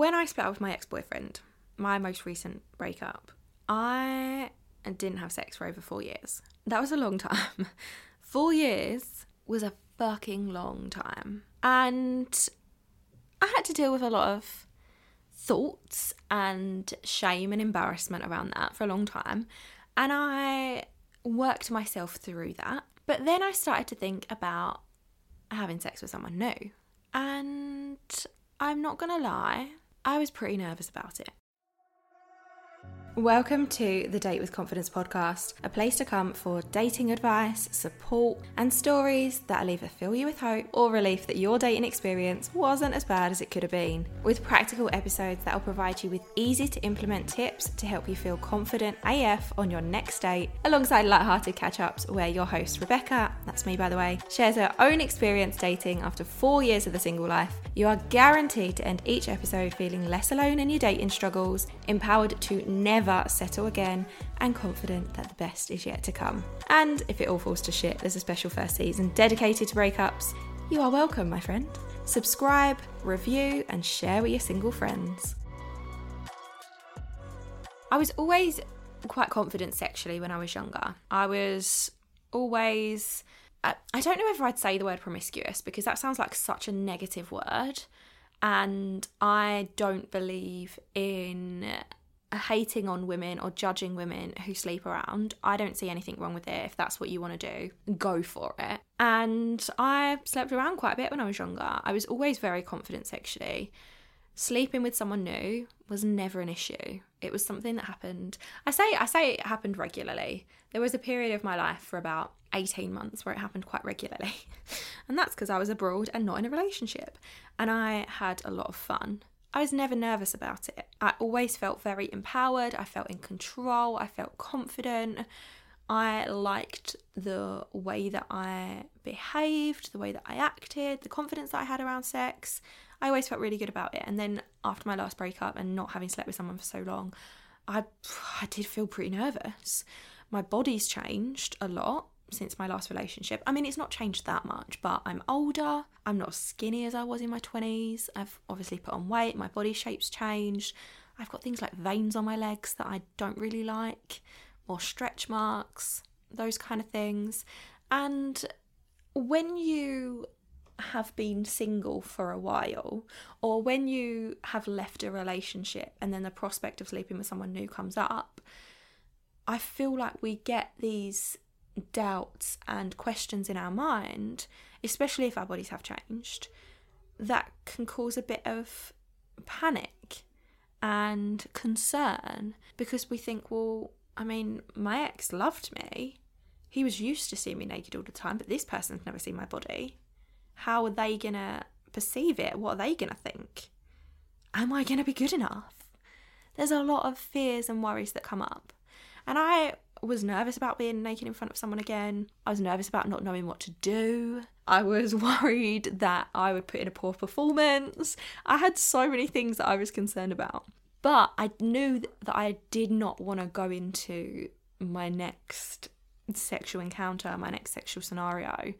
when I split up with my ex boyfriend, my most recent breakup, I didn't have sex for over four years. That was a long time. four years was a fucking long time. And I had to deal with a lot of thoughts and shame and embarrassment around that for a long time. And I worked myself through that. But then I started to think about having sex with someone new. And I'm not gonna lie, I was pretty nervous about it. Welcome to the Date with Confidence podcast, a place to come for dating advice, support, and stories that'll either fill you with hope or relief that your dating experience wasn't as bad as it could have been. With practical episodes that'll provide you with easy to implement tips to help you feel confident AF on your next date, alongside light-hearted catch-ups where your host Rebecca, that's me by the way, shares her own experience dating after four years of the single life. You are guaranteed to end each episode feeling less alone in your dating struggles, empowered to never never settle again, and confident that the best is yet to come. And if it all falls to shit, there's a special first season dedicated to breakups. You are welcome, my friend. Subscribe, review, and share with your single friends. I was always quite confident sexually when I was younger. I was always. I don't know if I'd say the word promiscuous because that sounds like such a negative word. And I don't believe in hating on women or judging women who sleep around. I don't see anything wrong with it. If that's what you want to do, go for it. And I slept around quite a bit when I was younger. I was always very confident sexually. Sleeping with someone new was never an issue. It was something that happened. I say I say it happened regularly. There was a period of my life for about 18 months where it happened quite regularly. and that's because I was abroad and not in a relationship. And I had a lot of fun. I was never nervous about it. I always felt very empowered, I felt in control, I felt confident. I liked the way that I behaved, the way that I acted, the confidence that I had around sex. I always felt really good about it. And then after my last breakup and not having slept with someone for so long, I I did feel pretty nervous. My body's changed a lot since my last relationship. I mean, it's not changed that much, but I'm older. I'm not as skinny as I was in my 20s. I've obviously put on weight. My body shape's changed. I've got things like veins on my legs that I don't really like, more stretch marks, those kind of things. And when you have been single for a while, or when you have left a relationship and then the prospect of sleeping with someone new comes up, I feel like we get these doubts and questions in our mind, especially if our bodies have changed, that can cause a bit of panic and concern because we think, well, I mean, my ex loved me. He was used to seeing me naked all the time, but this person's never seen my body. How are they gonna perceive it? What are they gonna think? Am I gonna be good enough? There's a lot of fears and worries that come up. And I was nervous about being naked in front of someone again. I was nervous about not knowing what to do. I was worried that I would put in a poor performance. I had so many things that I was concerned about. But I knew that I did not want to go into my next sexual encounter, my next sexual scenario,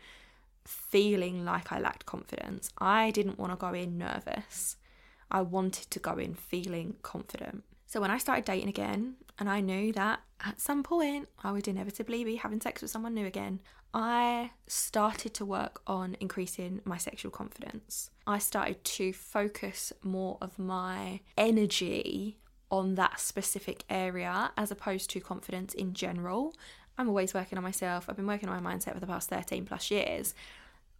feeling like I lacked confidence. I didn't want to go in nervous. I wanted to go in feeling confident. So when I started dating again, and I knew that at some point I would inevitably be having sex with someone new again, I started to work on increasing my sexual confidence. I started to focus more of my energy on that specific area as opposed to confidence in general. I'm always working on myself. I've been working on my mindset for the past 13 plus years.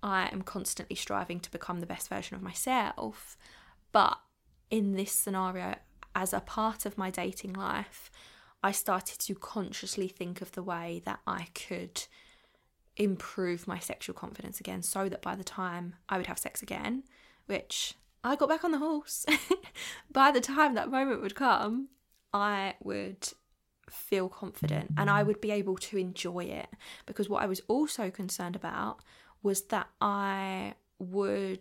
I am constantly striving to become the best version of myself. But in this scenario, as a part of my dating life, I started to consciously think of the way that I could improve my sexual confidence again so that by the time I would have sex again, which I got back on the horse, by the time that moment would come, I would feel confident and I would be able to enjoy it. Because what I was also concerned about was that I would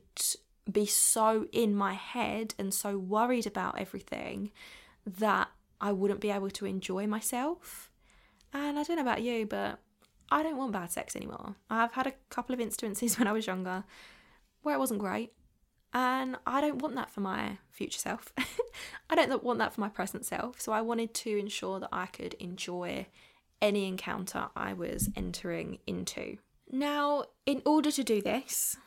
be so in my head and so worried about everything that I wouldn't be able to enjoy myself. And I don't know about you, but I don't want bad sex anymore. I've had a couple of instances when I was younger where it wasn't great. And I don't want that for my future self. I don't want that for my present self. So I wanted to ensure that I could enjoy any encounter I was entering into. Now, in order to do this,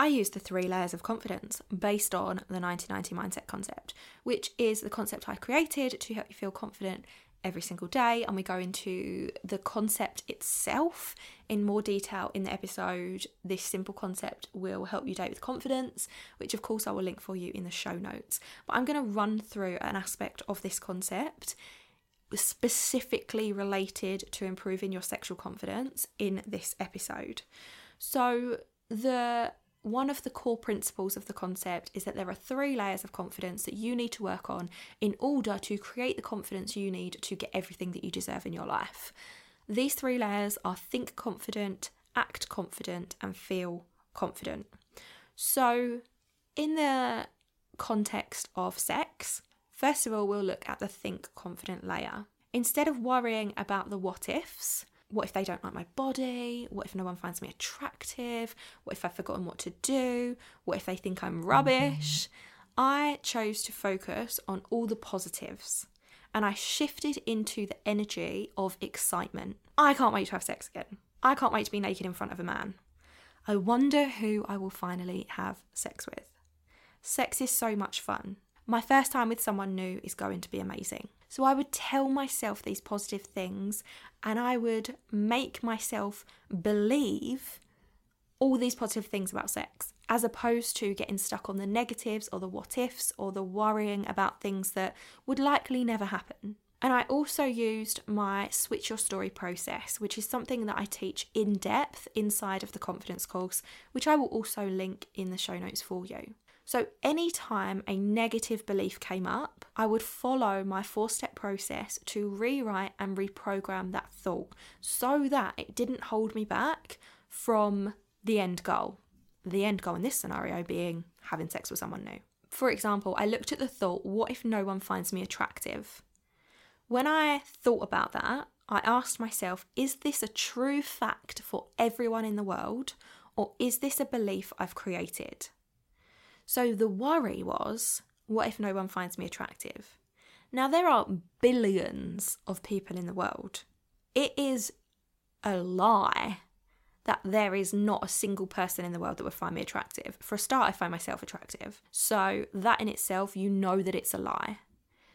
I use the three layers of confidence based on the 90/90 mindset concept, which is the concept I created to help you feel confident every single day. And we go into the concept itself in more detail in the episode. This simple concept will help you date with confidence, which of course I will link for you in the show notes. But I'm going to run through an aspect of this concept specifically related to improving your sexual confidence in this episode. So, the one of the core principles of the concept is that there are three layers of confidence that you need to work on in order to create the confidence you need to get everything that you deserve in your life. These three layers are think confident, act confident, and feel confident. So, in the context of sex, first of all, we'll look at the think confident layer. Instead of worrying about the what ifs, what if they don't like my body? What if no one finds me attractive? What if I've forgotten what to do? What if they think I'm rubbish? Mm-hmm. I chose to focus on all the positives and I shifted into the energy of excitement. I can't wait to have sex again. I can't wait to be naked in front of a man. I wonder who I will finally have sex with. Sex is so much fun. My first time with someone new is going to be amazing. So I would tell myself these positive things and I would make myself believe all these positive things about sex as opposed to getting stuck on the negatives or the what ifs or the worrying about things that would likely never happen. And I also used my switch your story process, which is something that I teach in depth inside of the confidence course, which I will also link in the show notes for you. So, anytime a negative belief came up, I would follow my four step process to rewrite and reprogram that thought so that it didn't hold me back from the end goal. The end goal in this scenario being having sex with someone new. For example, I looked at the thought, what if no one finds me attractive? When I thought about that, I asked myself, is this a true fact for everyone in the world, or is this a belief I've created? So the worry was what if no one finds me attractive? Now, there are billions of people in the world. It is a lie that there is not a single person in the world that would find me attractive. For a start, I find myself attractive. So, that in itself, you know that it's a lie.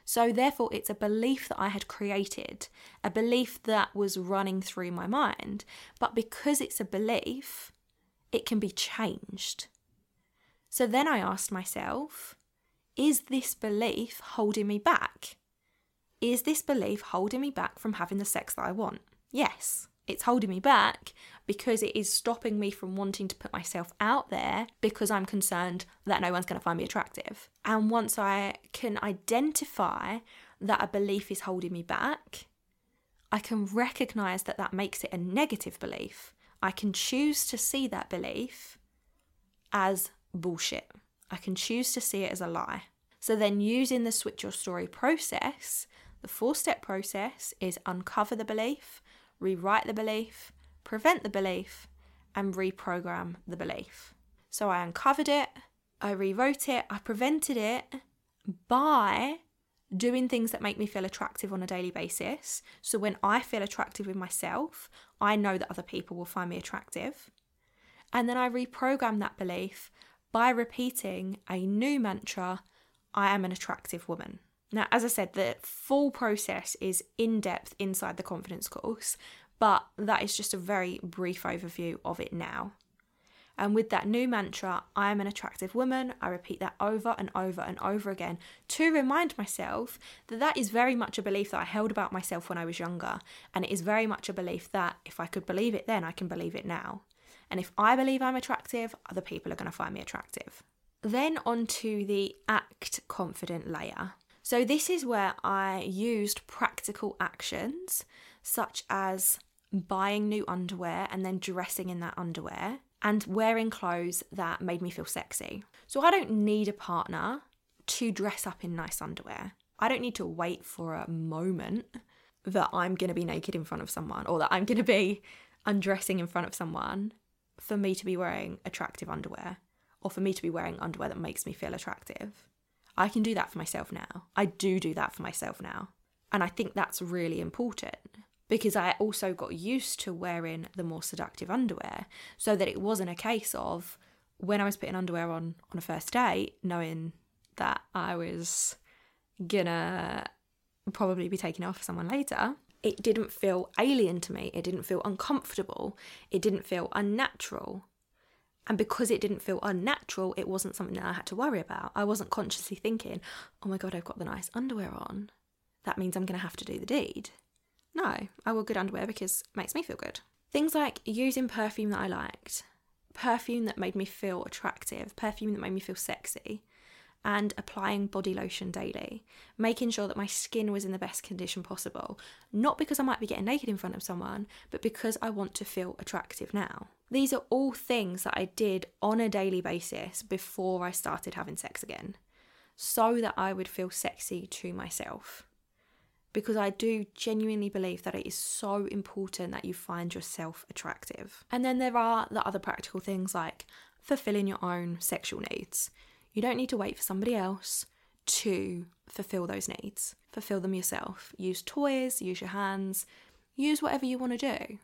So, therefore, it's a belief that I had created, a belief that was running through my mind. But because it's a belief, it can be changed. So then I asked myself, is this belief holding me back? Is this belief holding me back from having the sex that I want? Yes, it's holding me back because it is stopping me from wanting to put myself out there because I'm concerned that no one's going to find me attractive. And once I can identify that a belief is holding me back, I can recognize that that makes it a negative belief. I can choose to see that belief as bullshit. I can choose to see it as a lie. So then, using the switch your story process, the four step process is uncover the belief, rewrite the belief, prevent the belief, and reprogram the belief. So I uncovered it, I rewrote it, I prevented it by doing things that make me feel attractive on a daily basis. So when I feel attractive with myself, I know that other people will find me attractive. And then I reprogram that belief by repeating a new mantra I am an attractive woman. Now, as I said, the full process is in depth inside the confidence course, but that is just a very brief overview of it now. And with that new mantra, I am an attractive woman, I repeat that over and over and over again to remind myself that that is very much a belief that I held about myself when I was younger. And it is very much a belief that if I could believe it then, I can believe it now. And if I believe I'm attractive, other people are going to find me attractive. Then on to the act confident layer. So, this is where I used practical actions such as buying new underwear and then dressing in that underwear and wearing clothes that made me feel sexy. So, I don't need a partner to dress up in nice underwear. I don't need to wait for a moment that I'm going to be naked in front of someone or that I'm going to be undressing in front of someone for me to be wearing attractive underwear or for me to be wearing underwear that makes me feel attractive. I can do that for myself now. I do do that for myself now. And I think that's really important because I also got used to wearing the more seductive underwear so that it wasn't a case of when I was putting underwear on on a first date, knowing that I was gonna probably be taking off someone later, it didn't feel alien to me. It didn't feel uncomfortable. It didn't feel unnatural. And because it didn't feel unnatural, it wasn't something that I had to worry about. I wasn't consciously thinking, oh my God, I've got the nice underwear on. That means I'm going to have to do the deed. No, I wore good underwear because it makes me feel good. Things like using perfume that I liked, perfume that made me feel attractive, perfume that made me feel sexy, and applying body lotion daily, making sure that my skin was in the best condition possible, not because I might be getting naked in front of someone, but because I want to feel attractive now. These are all things that I did on a daily basis before I started having sex again, so that I would feel sexy to myself. Because I do genuinely believe that it is so important that you find yourself attractive. And then there are the other practical things like fulfilling your own sexual needs. You don't need to wait for somebody else to fulfill those needs. Fulfill them yourself. Use toys, use your hands, use whatever you want to do.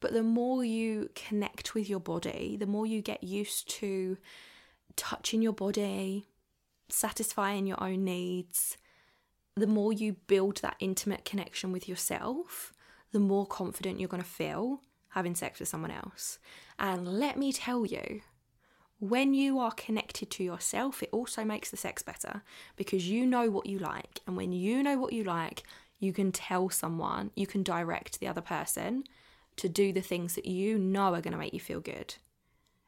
But the more you connect with your body, the more you get used to touching your body, satisfying your own needs, the more you build that intimate connection with yourself, the more confident you're going to feel having sex with someone else. And let me tell you, when you are connected to yourself, it also makes the sex better because you know what you like. And when you know what you like, you can tell someone, you can direct the other person to do the things that you know are going to make you feel good.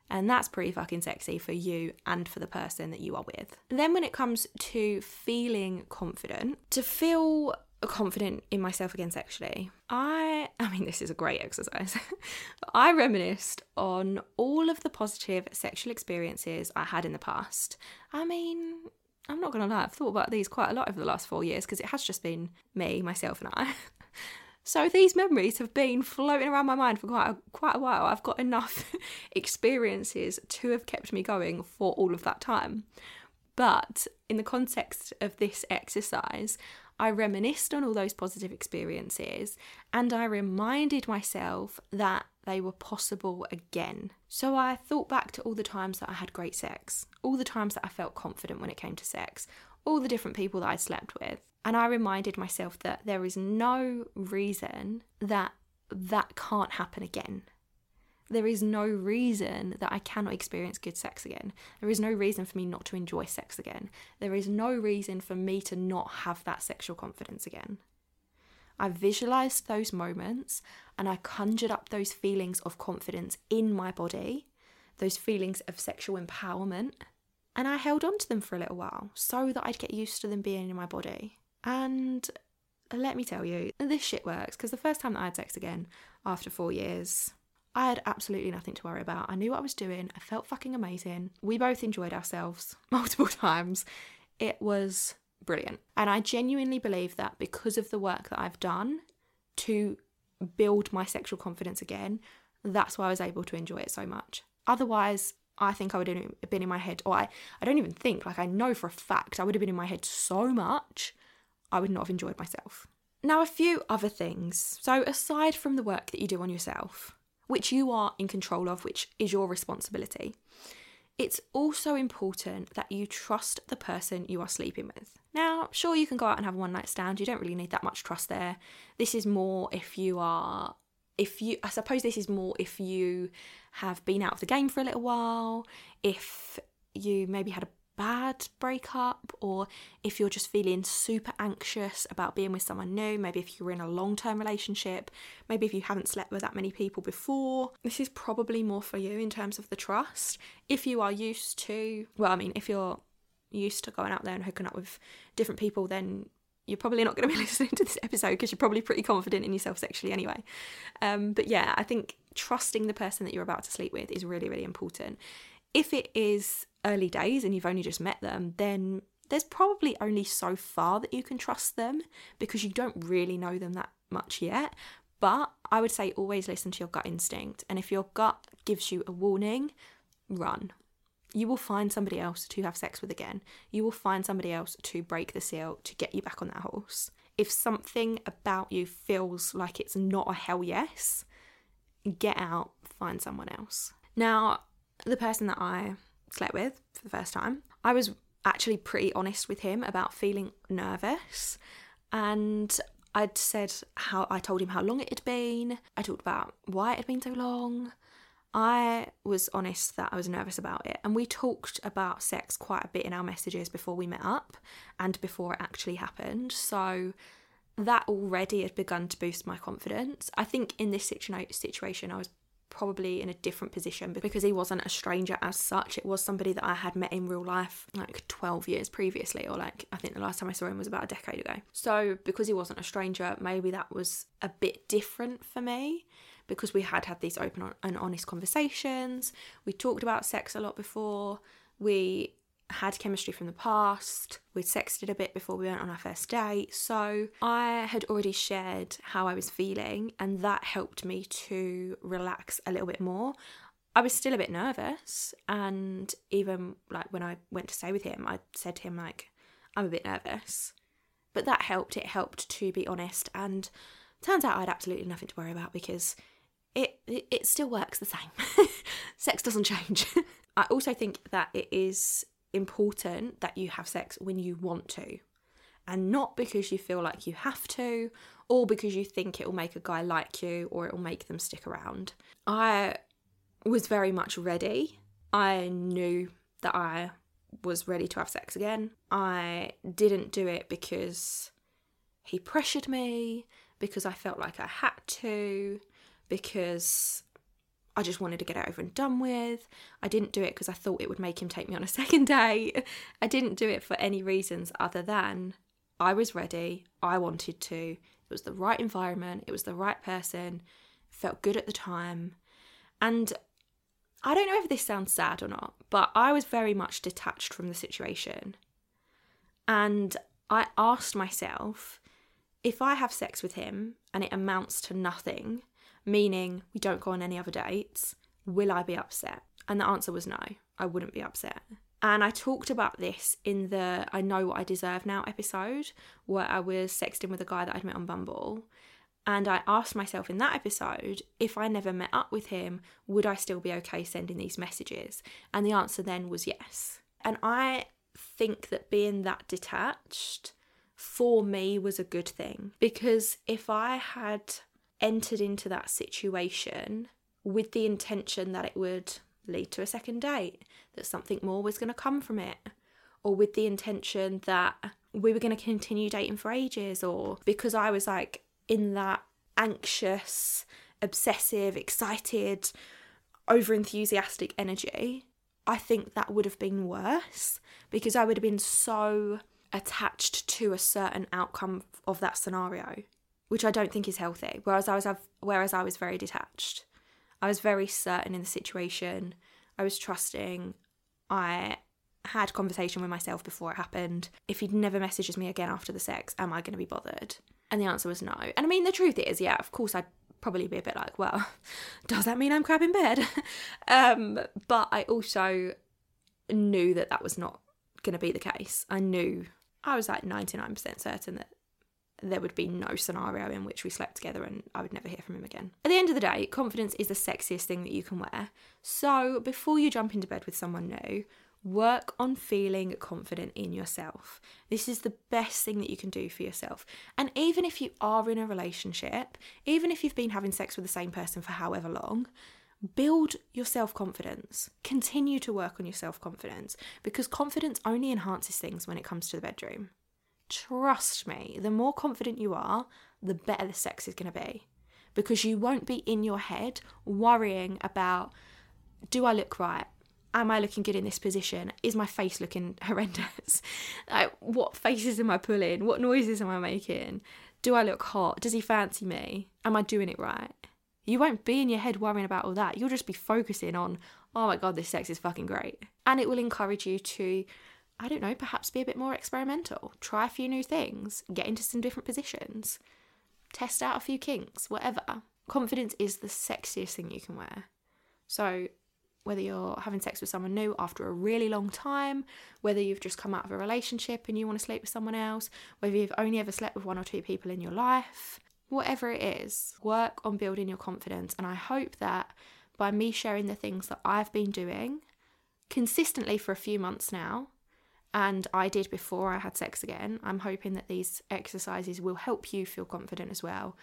And that's pretty fucking sexy for you and for the person that you are with. Then, when it comes to feeling confident, to feel confident in myself again sexually, I I mean this is a great exercise. I reminisced on all of the positive sexual experiences I had in the past. I mean, I'm not gonna lie, I've thought about these quite a lot over the last four years because it has just been me, myself, and I. So these memories have been floating around my mind for quite a, quite a while. I've got enough experiences to have kept me going for all of that time. But in the context of this exercise, I reminisced on all those positive experiences and I reminded myself that they were possible again. So I thought back to all the times that I had great sex, all the times that I felt confident when it came to sex, all the different people that I'd slept with. And I reminded myself that there is no reason that that can't happen again. There is no reason that I cannot experience good sex again. There is no reason for me not to enjoy sex again. There is no reason for me to not have that sexual confidence again. I visualized those moments and I conjured up those feelings of confidence in my body, those feelings of sexual empowerment, and I held on to them for a little while so that I'd get used to them being in my body. And let me tell you, this shit works because the first time that I had sex again after four years, I had absolutely nothing to worry about. I knew what I was doing. I felt fucking amazing. We both enjoyed ourselves multiple times. It was brilliant. And I genuinely believe that because of the work that I've done to build my sexual confidence again, that's why I was able to enjoy it so much. Otherwise, I think I would have been in my head, or I, I don't even think, like I know for a fact, I would have been in my head so much, I would not have enjoyed myself. Now, a few other things. So, aside from the work that you do on yourself, which you are in control of, which is your responsibility. It's also important that you trust the person you are sleeping with. Now, sure, you can go out and have a one night stand. You don't really need that much trust there. This is more if you are, if you, I suppose this is more if you have been out of the game for a little while, if you maybe had a bad breakup, or if you're just feeling super anxious about being with someone new, maybe if you're in a long term relationship, maybe if you haven't slept with that many people before, this is probably more for you in terms of the trust. If you are used to, well, I mean, if you're used to going out there and hooking up with different people, then you're probably not going to be listening to this episode because you're probably pretty confident in yourself sexually anyway. Um, but yeah, I think trusting the person that you're about to sleep with is really, really important. If it is early days and you've only just met them, then there's probably only so far that you can trust them because you don't really know them that much yet. But I would say always listen to your gut instinct. And if your gut gives you a warning, run. You will find somebody else to have sex with again. You will find somebody else to break the seal to get you back on that horse. If something about you feels like it's not a hell yes, get out, find someone else. Now, the person that I slept with for the first time, I was actually pretty honest with him about feeling nervous. And I'd said how I told him how long it had been. I talked about why it had been so long. I was honest that I was nervous about it. And we talked about sex quite a bit in our messages before we met up and before it actually happened. So that already had begun to boost my confidence. I think in this situ- situation, I was probably in a different position because he wasn't a stranger as such. It was somebody that I had met in real life like 12 years previously, or like I think the last time I saw him was about a decade ago. So, because he wasn't a stranger, maybe that was a bit different for me because we had had these open and honest conversations. We talked about sex a lot before. We had chemistry from the past. We'd sexted a bit before we went on our first date. So I had already shared how I was feeling, and that helped me to relax a little bit more. I was still a bit nervous, and even like when I went to stay with him, I said to him, like, I'm a bit nervous. But that helped. It helped to be honest, and turns out I had absolutely nothing to worry about because it, it, it still works the same. Sex doesn't change. I also think that it is important that you have sex when you want to and not because you feel like you have to or because you think it will make a guy like you or it will make them stick around. I was very much ready. I knew that I was ready to have sex again. I didn't do it because he pressured me, because I felt like I had to, because I just wanted to get it over and done with. I didn't do it because I thought it would make him take me on a second date. I didn't do it for any reasons other than I was ready. I wanted to. It was the right environment. It was the right person. Felt good at the time. And I don't know if this sounds sad or not, but I was very much detached from the situation. And I asked myself if I have sex with him and it amounts to nothing, meaning we don't go on any other dates, will I be upset? And the answer was no, I wouldn't be upset. And I talked about this in the I Know What I Deserve Now episode, where I was sexting with a guy that I'd met on Bumble. And I asked myself in that episode, if I never met up with him, would I still be okay sending these messages? And the answer then was yes. And I think that being that detached for me was a good thing because if I had entered into that situation with the intention that it would lead to a second date, that something more was going to come from it, or with the intention that we were going to continue dating for ages, or because I was like in that anxious, obsessive, excited, over enthusiastic energy, I think that would have been worse because I would have been so attached to a certain outcome of that scenario which I don't think is healthy. Whereas I was whereas I was very detached. I was very certain in the situation. I was trusting. I had conversation with myself before it happened. If he'd never messages me again after the sex, am I going to be bothered? And the answer was no. And I mean, the truth is, yeah, of course, I'd probably be a bit like, well, does that mean I'm crap in bed? um, but I also knew that that was not going to be the case. I knew I was like 99% certain that there would be no scenario in which we slept together and I would never hear from him again. At the end of the day, confidence is the sexiest thing that you can wear. So before you jump into bed with someone new, work on feeling confident in yourself. This is the best thing that you can do for yourself. And even if you are in a relationship, even if you've been having sex with the same person for however long, build your self confidence. Continue to work on your self confidence because confidence only enhances things when it comes to the bedroom. Trust me, the more confident you are, the better the sex is going to be. Because you won't be in your head worrying about do I look right? Am I looking good in this position? Is my face looking horrendous? like, what faces am I pulling? What noises am I making? Do I look hot? Does he fancy me? Am I doing it right? You won't be in your head worrying about all that. You'll just be focusing on, oh my God, this sex is fucking great. And it will encourage you to I don't know, perhaps be a bit more experimental, try a few new things, get into some different positions, test out a few kinks, whatever. Confidence is the sexiest thing you can wear. So whether you're having sex with someone new after a really long time, whether you've just come out of a relationship and you want to sleep with someone else, whether you've only ever slept with one or two people in your life, whatever it is, work on building your confidence. And I hope that by me sharing the things that I've been doing consistently for a few months now, and I did before I had sex again, I'm hoping that these exercises will help you feel confident as well.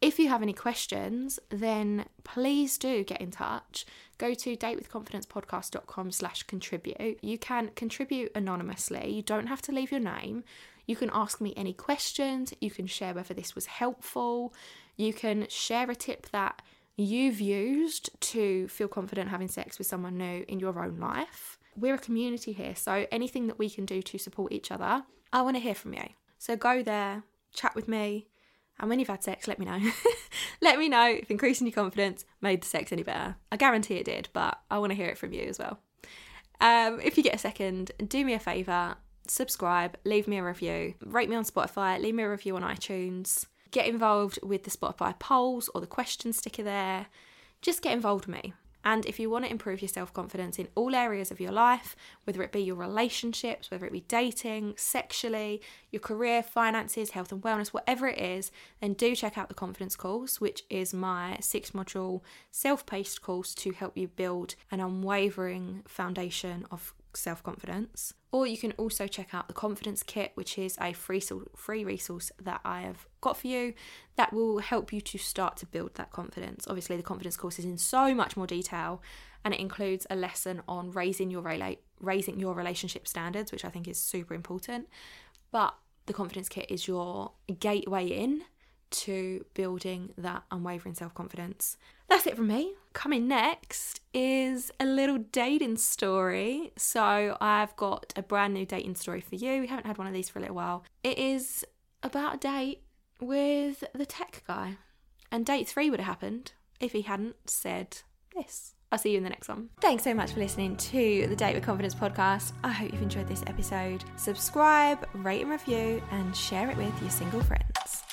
If you have any questions, then please do get in touch. Go to datewithconfidencepodcast.com slash contribute. You can contribute anonymously. You don't have to leave your name. You can ask me any questions. You can share whether this was helpful. You can share a tip that you've used to feel confident having sex with someone new in your own life. We're a community here, so anything that we can do to support each other, I want to hear from you. So go there, chat with me, and when you've had sex, let me know. let me know if increasing your confidence made the sex any better. I guarantee it did, but I want to hear it from you as well. Um, if you get a second, do me a favour, subscribe, leave me a review, rate me on Spotify, leave me a review on iTunes, get involved with the Spotify polls or the question sticker there. Just get involved with me. And if you want to improve your self confidence in all areas of your life, whether it be your relationships, whether it be dating, sexually, your career, finances, health and wellness, whatever it is, then do check out the confidence course, which is my six module self paced course to help you build an unwavering foundation of self confidence. Or you can also check out the Confidence Kit, which is a free, free resource that I have got for you that will help you to start to build that confidence. Obviously, the confidence course is in so much more detail and it includes a lesson on raising your rela- raising your relationship standards, which I think is super important. But the confidence kit is your gateway in to building that unwavering self confidence. That's it from me. Coming next is a little dating story. So, I've got a brand new dating story for you. We haven't had one of these for a little while. It is about a date with the tech guy. And date three would have happened if he hadn't said this. I'll see you in the next one. Thanks so much for listening to the Date with Confidence podcast. I hope you've enjoyed this episode. Subscribe, rate and review, and share it with your single friends.